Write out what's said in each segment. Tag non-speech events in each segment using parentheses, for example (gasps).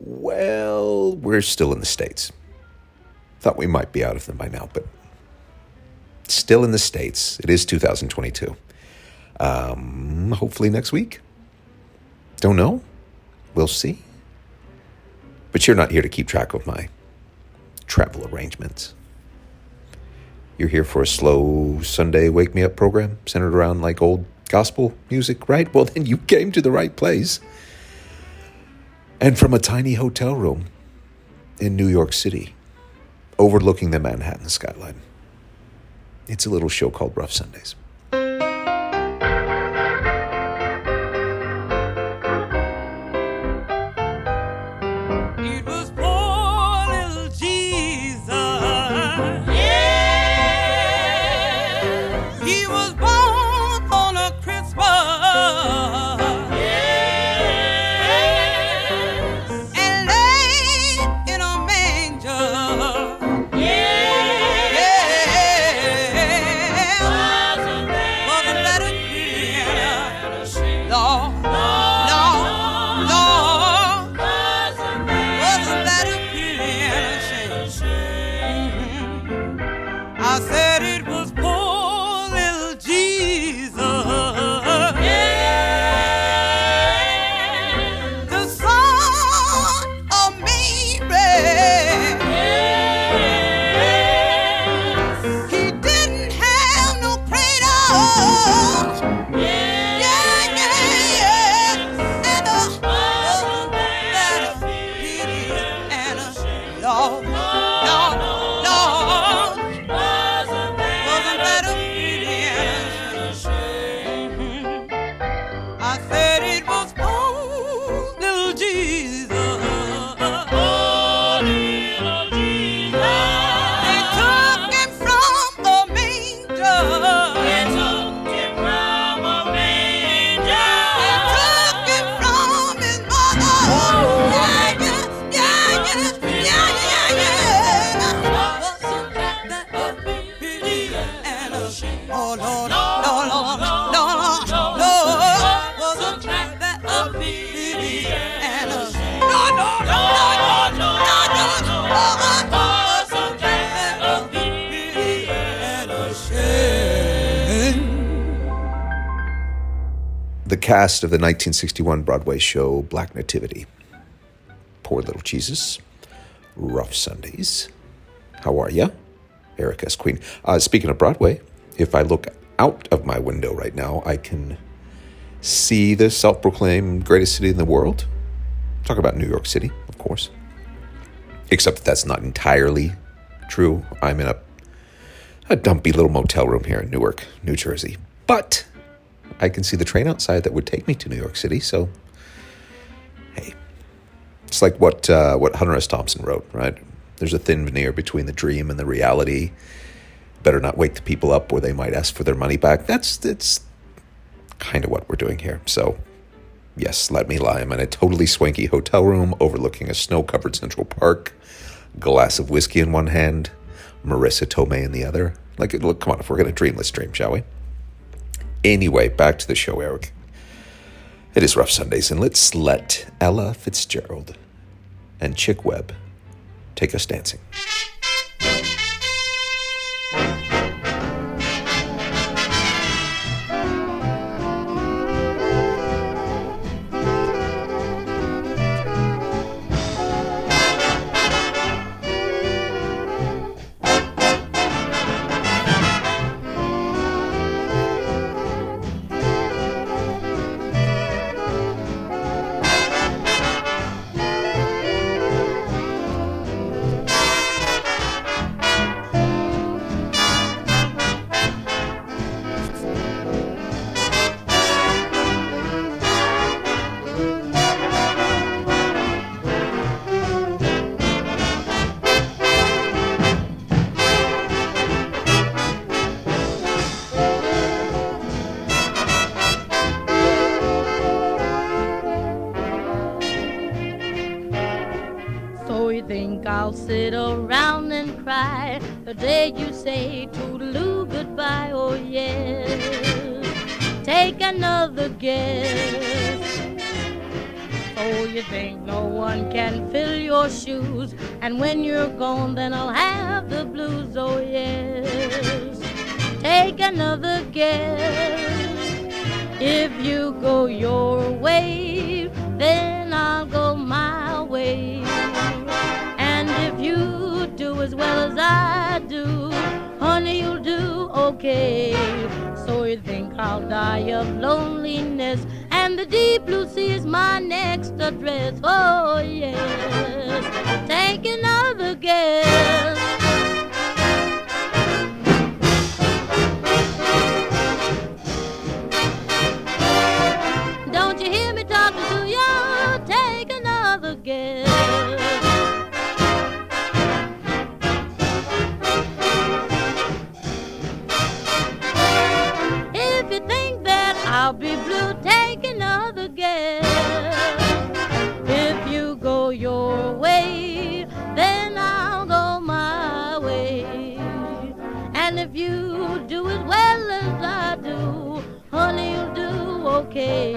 Well, we're still in the States. Thought we might be out of them by now, but still in the States. It is 2022. Um, hopefully next week. Don't know. We'll see. But you're not here to keep track of my travel arrangements. You're here for a slow Sunday wake me up program centered around like old gospel music, right? Well, then you came to the right place. And from a tiny hotel room in New York City, overlooking the Manhattan skyline, it's a little show called Rough Sundays. Jesus. Cast of the 1961 Broadway show Black Nativity. Poor Little Jesus. Rough Sundays. How are ya? Eric S. Queen. Uh, speaking of Broadway, if I look out of my window right now, I can see the self proclaimed greatest city in the world. Talk about New York City, of course. Except that that's not entirely true. I'm in a, a dumpy little motel room here in Newark, New Jersey. But I can see the train outside that would take me to New York City. So, hey, it's like what uh, what Hunter S. Thompson wrote, right? There's a thin veneer between the dream and the reality. Better not wake the people up, or they might ask for their money back. That's that's kind of what we're doing here. So, yes, let me lie. I'm in a totally swanky hotel room overlooking a snow-covered Central Park. Glass of whiskey in one hand, Marisa Tomei in the other. Like, look, come on, if we're gonna dream, let's dream, shall we? Anyway, back to the show, Eric. It is Rough Sundays, and let's let Ella Fitzgerald and Chick Webb take us dancing. Take another guess. If you go your way, then I'll go my way. And if you do as well as I do, honey, you'll do okay. So you think I'll die of loneliness, and the deep blue sea is my next address. Oh, yes. Take another guess. Okay.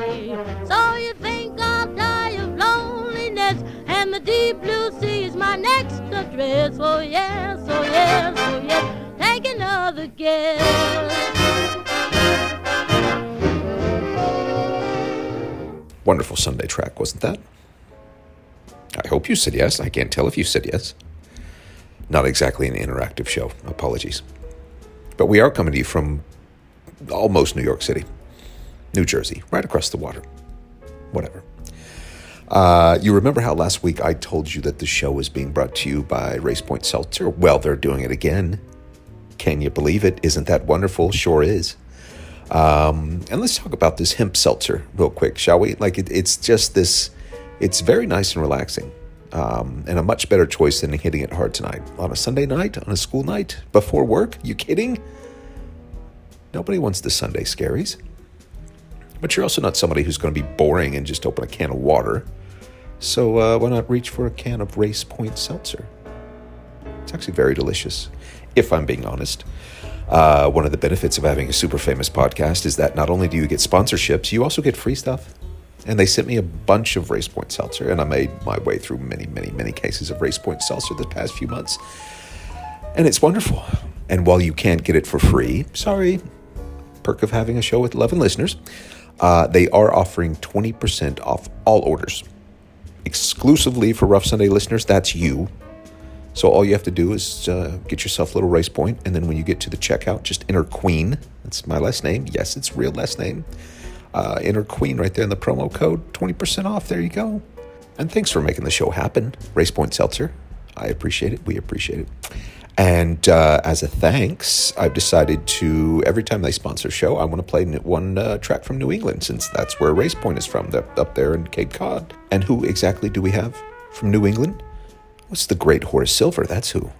So you think I'll die of loneliness, and the deep blue sea is my next address. Oh yes, oh yes, oh yes. Take another guess. Wonderful Sunday track, wasn't that? I hope you said yes. I can't tell if you said yes. Not exactly an interactive show. Apologies. But we are coming to you from almost New York City, New Jersey, right across the water. Whatever. Uh, you remember how last week I told you that the show was being brought to you by Race Point Seltzer? Well, they're doing it again. Can you believe it? Isn't that wonderful? Sure is. Um, and let's talk about this hemp seltzer real quick, shall we? Like it, it's just this, it's very nice and relaxing, um, and a much better choice than hitting it hard tonight on a Sunday night, on a school night before work. You kidding? Nobody wants the Sunday scaries. But you're also not somebody who's going to be boring and just open a can of water. So uh, why not reach for a can of Race Point seltzer? It's actually very delicious, if I'm being honest. Uh, one of the benefits of having a super famous podcast is that not only do you get sponsorships, you also get free stuff. And they sent me a bunch of Race Point Seltzer, and I made my way through many, many, many cases of Race Point Seltzer the past few months. And it's wonderful. And while you can't get it for free, sorry, perk of having a show with 11 listeners, uh, they are offering 20% off all orders. Exclusively for Rough Sunday listeners, that's you. So all you have to do is uh, get yourself a little race point, and then when you get to the checkout, just enter Queen. That's my last name. Yes, it's real last name. Uh, enter Queen right there in the promo code, 20% off. There you go. And thanks for making the show happen, Race Point Seltzer. I appreciate it. We appreciate it. And uh, as a thanks, I've decided to every time they sponsor a show, I want to play one uh, track from New England, since that's where Race Point is from, up there in Cape Cod. And who exactly do we have from New England? What's the great Horace Silver? That's who.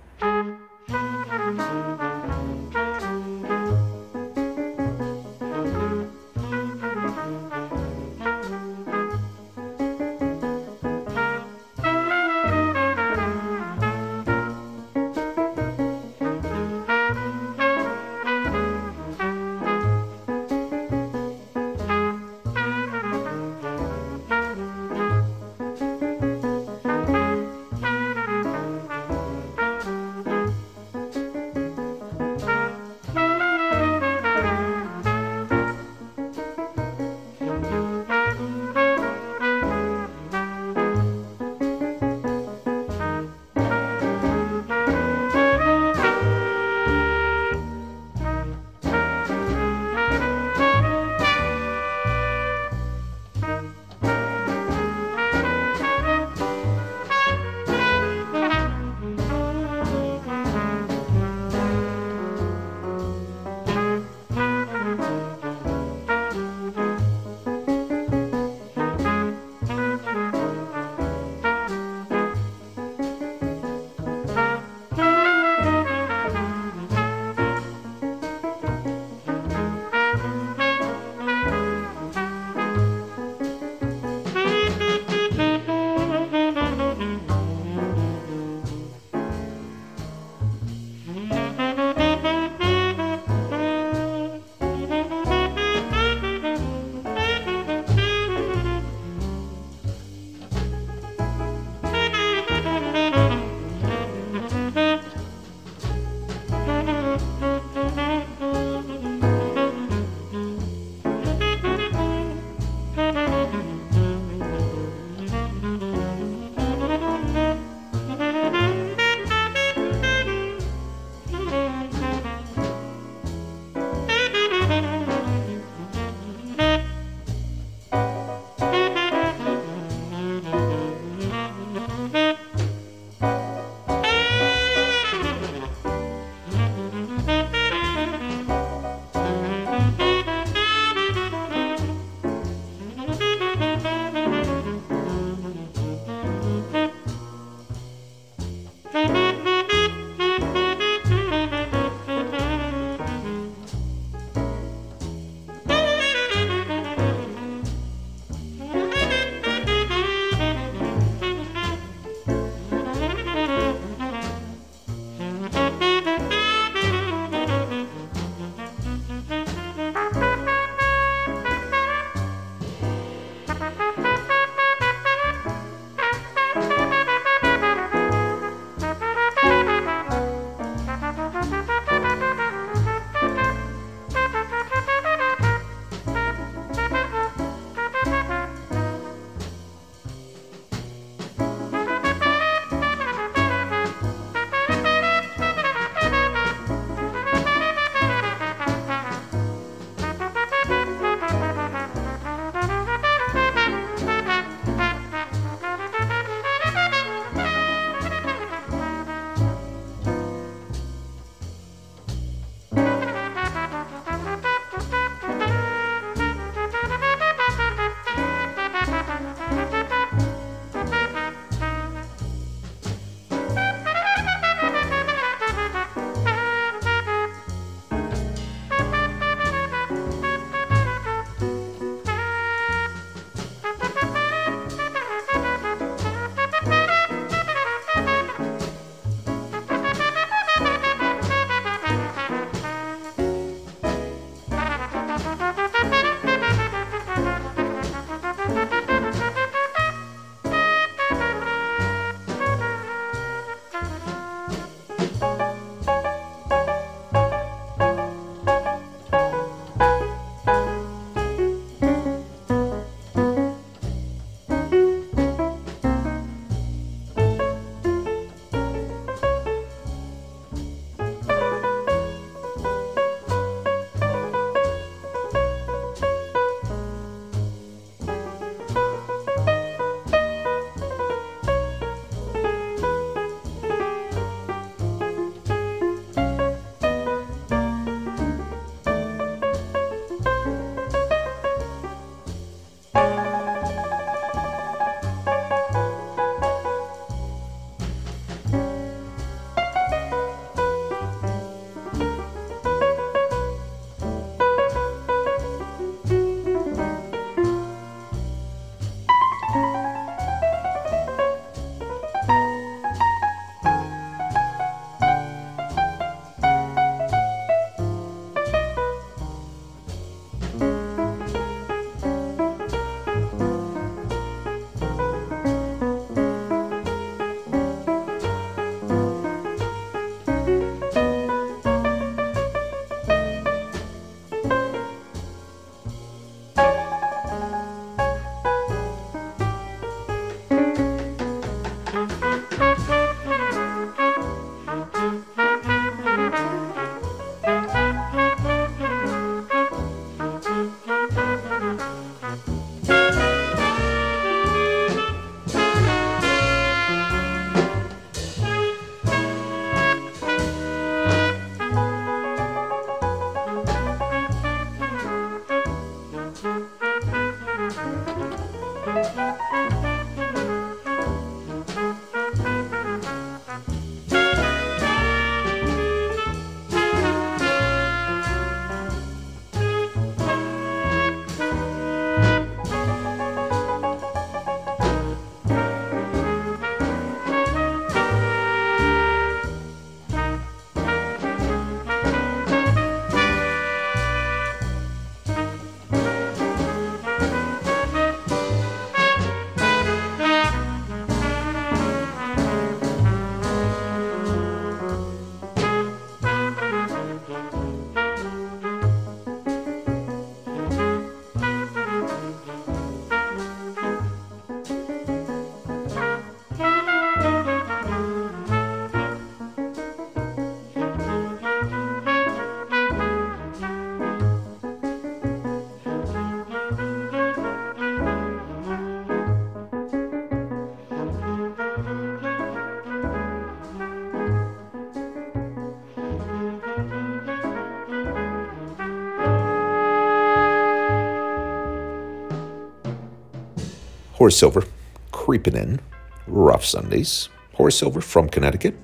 Horace Silver, creeping in, Rough Sundays. Horace Silver from Connecticut,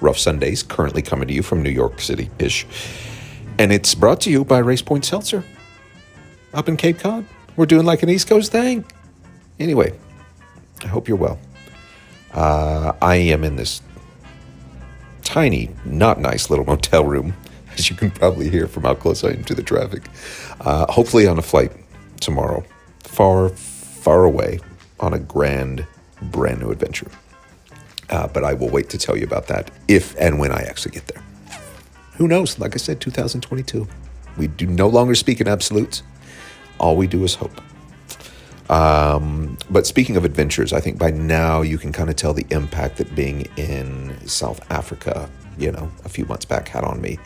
Rough Sundays, currently coming to you from New York City ish. And it's brought to you by Race Point Seltzer up in Cape Cod. We're doing like an East Coast thing. Anyway, I hope you're well. Uh, I am in this tiny, not nice little motel room, (laughs) as you can probably hear from how close I am to the traffic. Uh, hopefully, on a flight tomorrow, far, far away on a grand, brand new adventure. Uh, but I will wait to tell you about that if and when I actually get there. Who knows? Like I said, 2022. We do no longer speak in absolutes. All we do is hope. Um, but speaking of adventures, I think by now you can kind of tell the impact that being in South Africa, you know, a few months back had on me.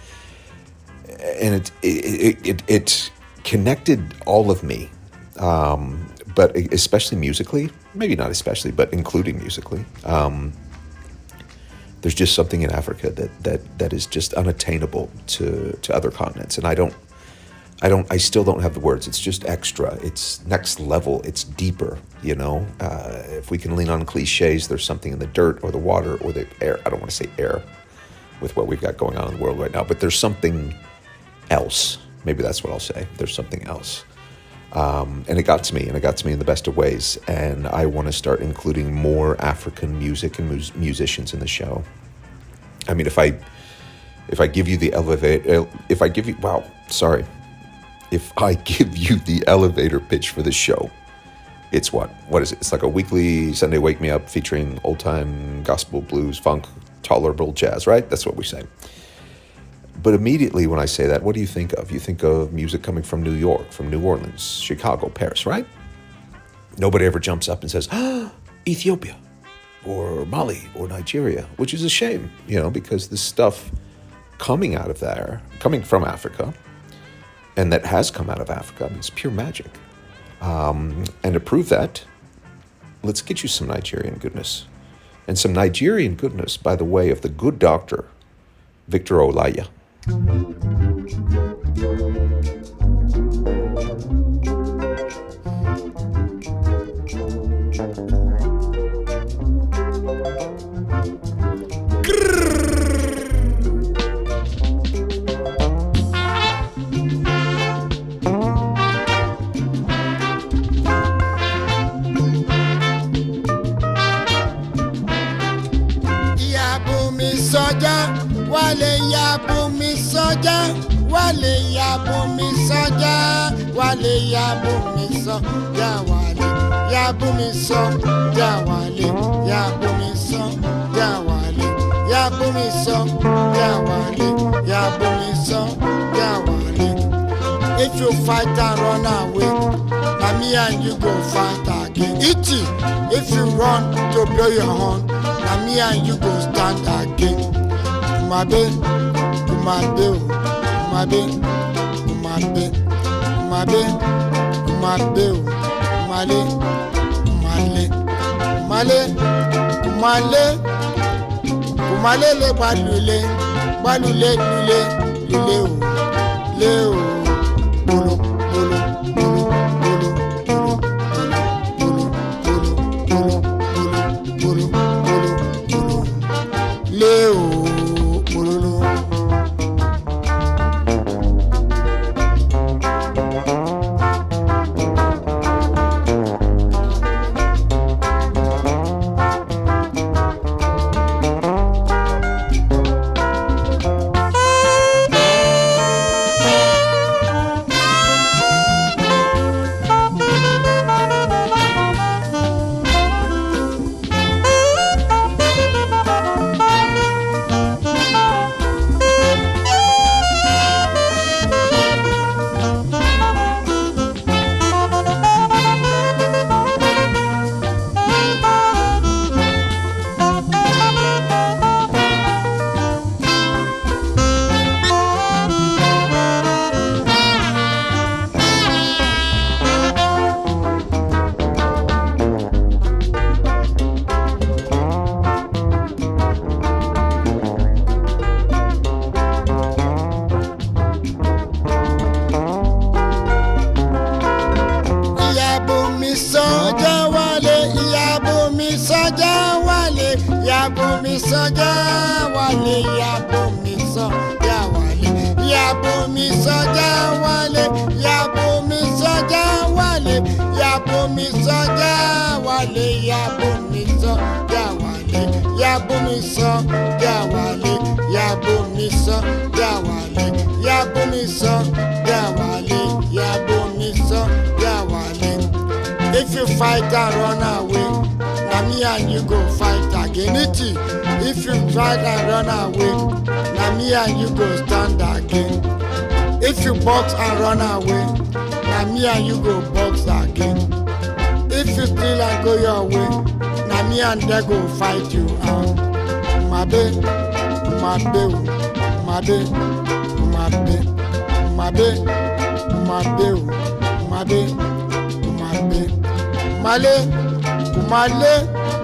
And it it it, it connected all of me, um, but especially musically. Maybe not especially, but including musically. Um, there's just something in Africa that that that is just unattainable to to other continents, and I don't I don't. I still don't have the words. It's just extra. It's next level. It's deeper. You know, uh, if we can lean on cliches, there's something in the dirt or the water or the air. I don't want to say air, with what we've got going on in the world right now, but there's something else. Maybe that's what I'll say. There's something else. Um, and it got to me, and it got to me in the best of ways. And I want to start including more African music and mus- musicians in the show. I mean, if I if I give you the elevator, if I give you, wow, sorry, if I (laughs) give you the elevator pitch for the show, it's what? What is it? It's like a weekly Sunday Wake Me Up featuring old time gospel, blues, funk, tolerable jazz, right? That's what we say. But immediately when I say that, what do you think of? You think of music coming from New York, from New Orleans, Chicago, Paris, right? Nobody ever jumps up and says, ah, (gasps) Ethiopia or Mali or Nigeria, which is a shame, you know, because this stuff coming out of there, coming from Africa, and that has come out of Africa. I mean, it's pure magic. Um, and to prove that, let's get you some Nigerian goodness. And some Nigerian goodness by the way of the good doctor, Victor Olaiya. Müzik sọ́jà wà lè yà bùnmi sọ́jà wà lè ya bùnmi sọ́jà wà lè yà bùnmi sọ́jà wà lè ya bùnmi sọ́jà wà lè yà bùnmi sọ́jà wà lè yà bùnmi sọ́jà wà lè. If you fight and run away, na me and you go fight again. Iti, if you run to blow your horn, na me and you go stand again. Mabe máa dé o mo máa dé mo máa dé mo máa dé mo máa dé o mo máa lé mo máa lé mo máa lé mo o lé o. sọjá wálé ya bomi sọjá wálé ya bomi sọjá wálé ya bomi sọjá wálé ya bomi sọjá wálé ya bomi sọjá wálé ya bomi sọjá wálé ya bomi sọjá wálé ya bomi sọjá wálé ya bomi sọjá wálé. If you fight and run away, na me and you go fight Iti, if you fight and run away, na me and you go stand again. If you box and run away, na me and you go box again. If you steal and go your way, na me and them go fight you out. Mabe, mabe, mabe, mabe, mabe, mabe, mabe, mabe, male, kumale, kumale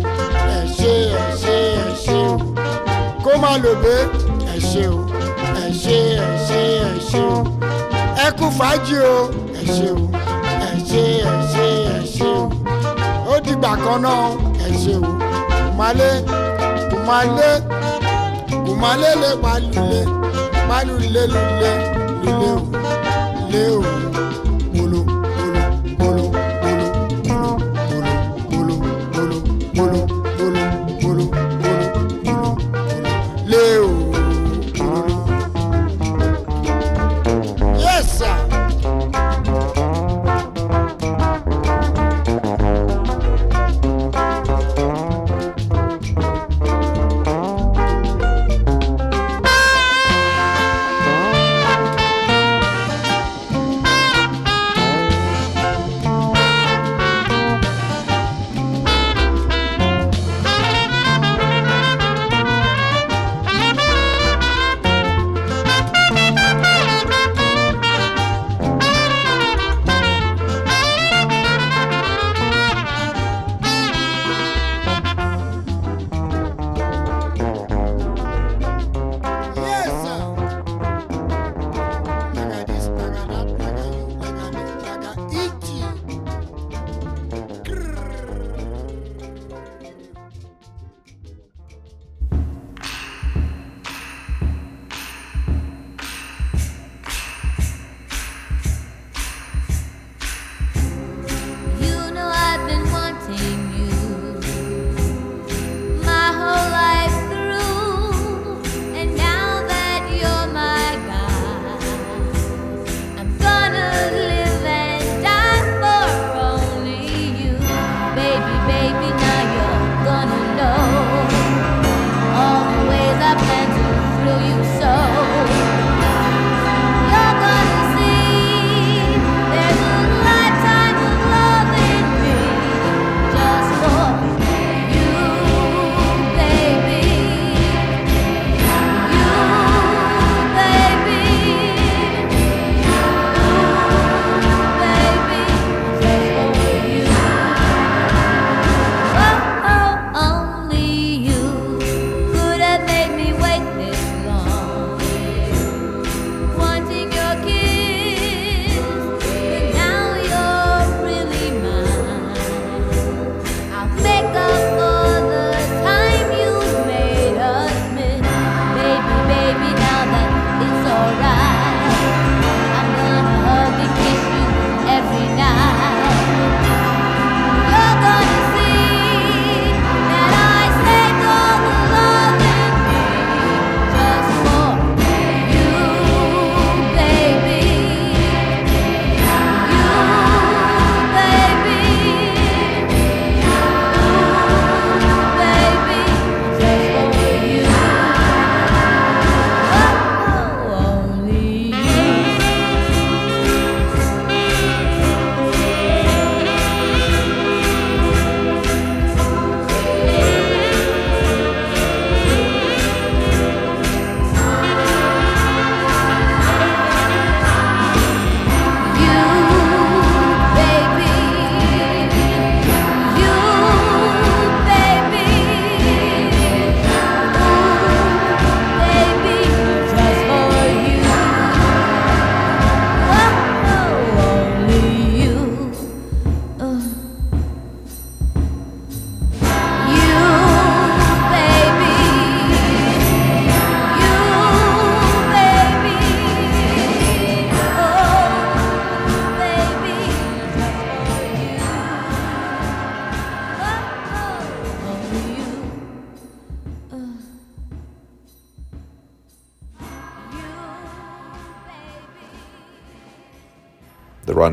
kó má lòbé ẹ ṣé o ẹ ṣé ẹ ṣé ẹ ṣé o. Ẹ kú fàájì o ẹ ṣé o ẹ ṣé ẹ ṣé ẹ ṣé o. Ó dìgbà kan náà ẹ ṣé o. Kùmálé kùmálé kùmálé lè palùlé palùlé lulé lulé o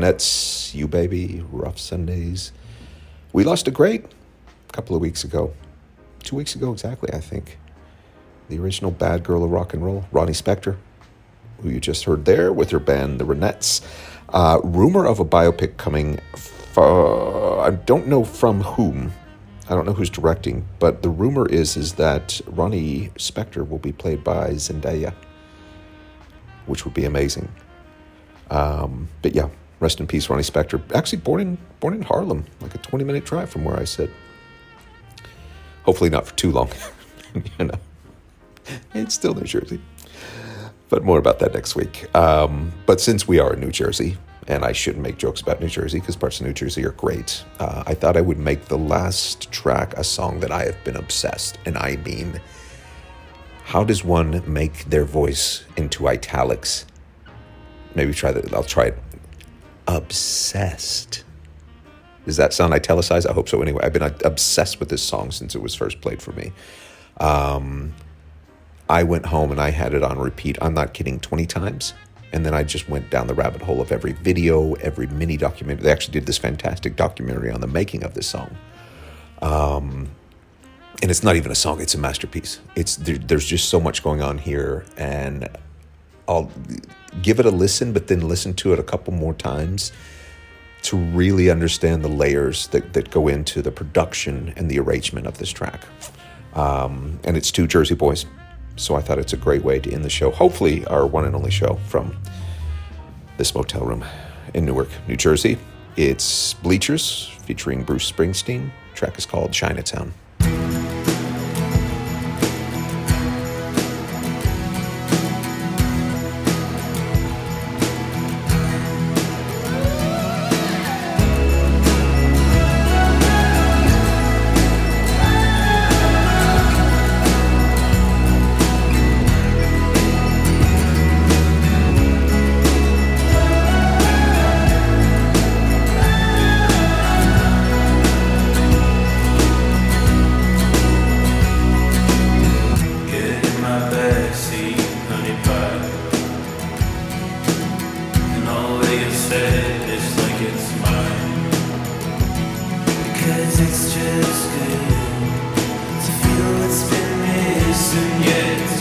Ronettes, You Baby, Rough Sundays. We lost a great a couple of weeks ago. Two weeks ago, exactly, I think. The original bad girl of rock and roll, Ronnie Spector, who you just heard there with her band, the Ronettes. Uh, rumor of a biopic coming. For, I don't know from whom. I don't know who's directing, but the rumor is is that Ronnie Spector will be played by Zendaya, which would be amazing. Um, but yeah, rest in peace, Ronnie Spector. Actually, born in born in Harlem, like a twenty minute drive from where I sit. Hopefully, not for too long. (laughs) you know, it's still New Jersey. But more about that next week. Um, but since we are in New Jersey, and I shouldn't make jokes about New Jersey because parts of New Jersey are great, uh, I thought I would make the last track a song that I have been obsessed. And I mean, how does one make their voice into italics? Maybe try that. I'll try it. Obsessed. Does that sound italicized? I hope so. Anyway, I've been obsessed with this song since it was first played for me. Um, I went home and I had it on repeat. I'm not kidding, 20 times. And then I just went down the rabbit hole of every video, every mini documentary. They actually did this fantastic documentary on the making of this song. Um, and it's not even a song; it's a masterpiece. It's there, there's just so much going on here, and I'll give it a listen, but then listen to it a couple more times to really understand the layers that, that go into the production and the arrangement of this track. Um, and it's two Jersey boys so I thought it's a great way to end the show. Hopefully, our one and only show from this motel room in Newark, New Jersey. It's Bleachers featuring Bruce Springsteen. The track is called Chinatown. It's just good to feel what's been missing. Yeah,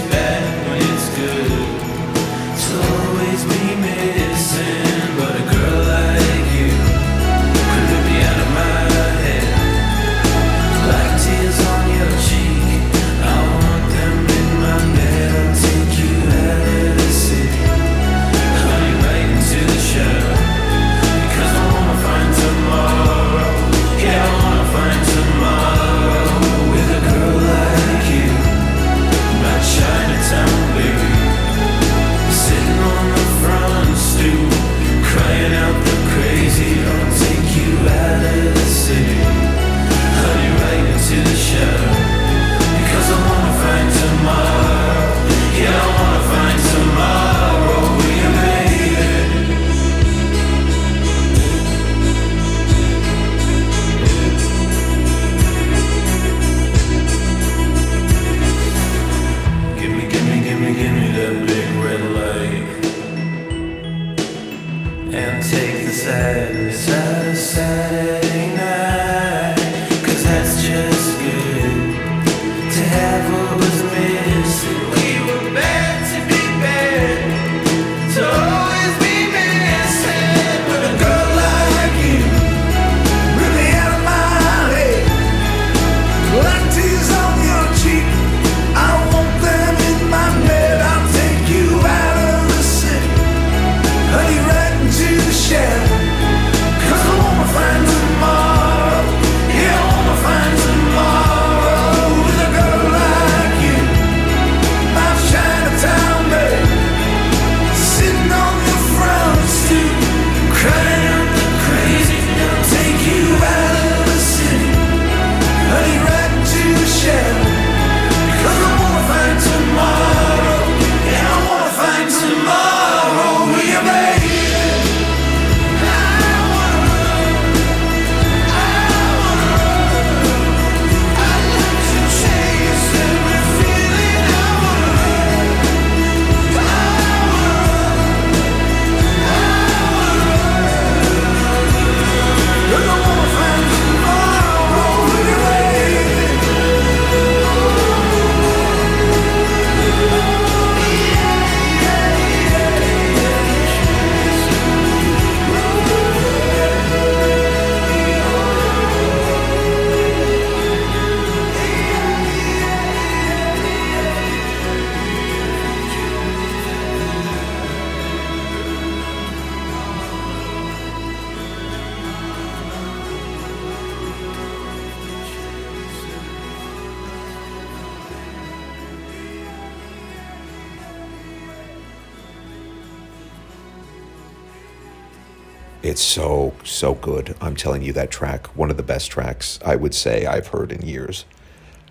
It's so, so good. I'm telling you, that track, one of the best tracks I would say I've heard in years.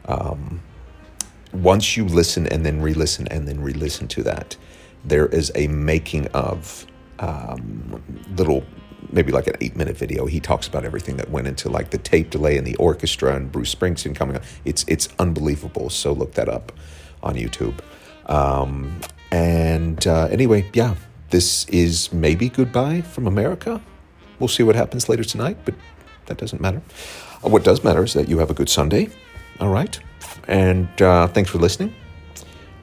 Um, once you listen and then re listen and then re listen to that, there is a making of um, little, maybe like an eight minute video. He talks about everything that went into like the tape delay and the orchestra and Bruce Springsteen coming up. It's, it's unbelievable. So look that up on YouTube. Um, and uh, anyway, yeah, this is maybe goodbye from America. We'll see what happens later tonight, but that doesn't matter. Uh, What does matter is that you have a good Sunday. All right. And uh, thanks for listening.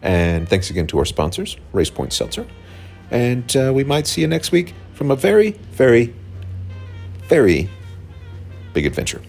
And thanks again to our sponsors, Race Point Seltzer. And uh, we might see you next week from a very, very, very big adventure.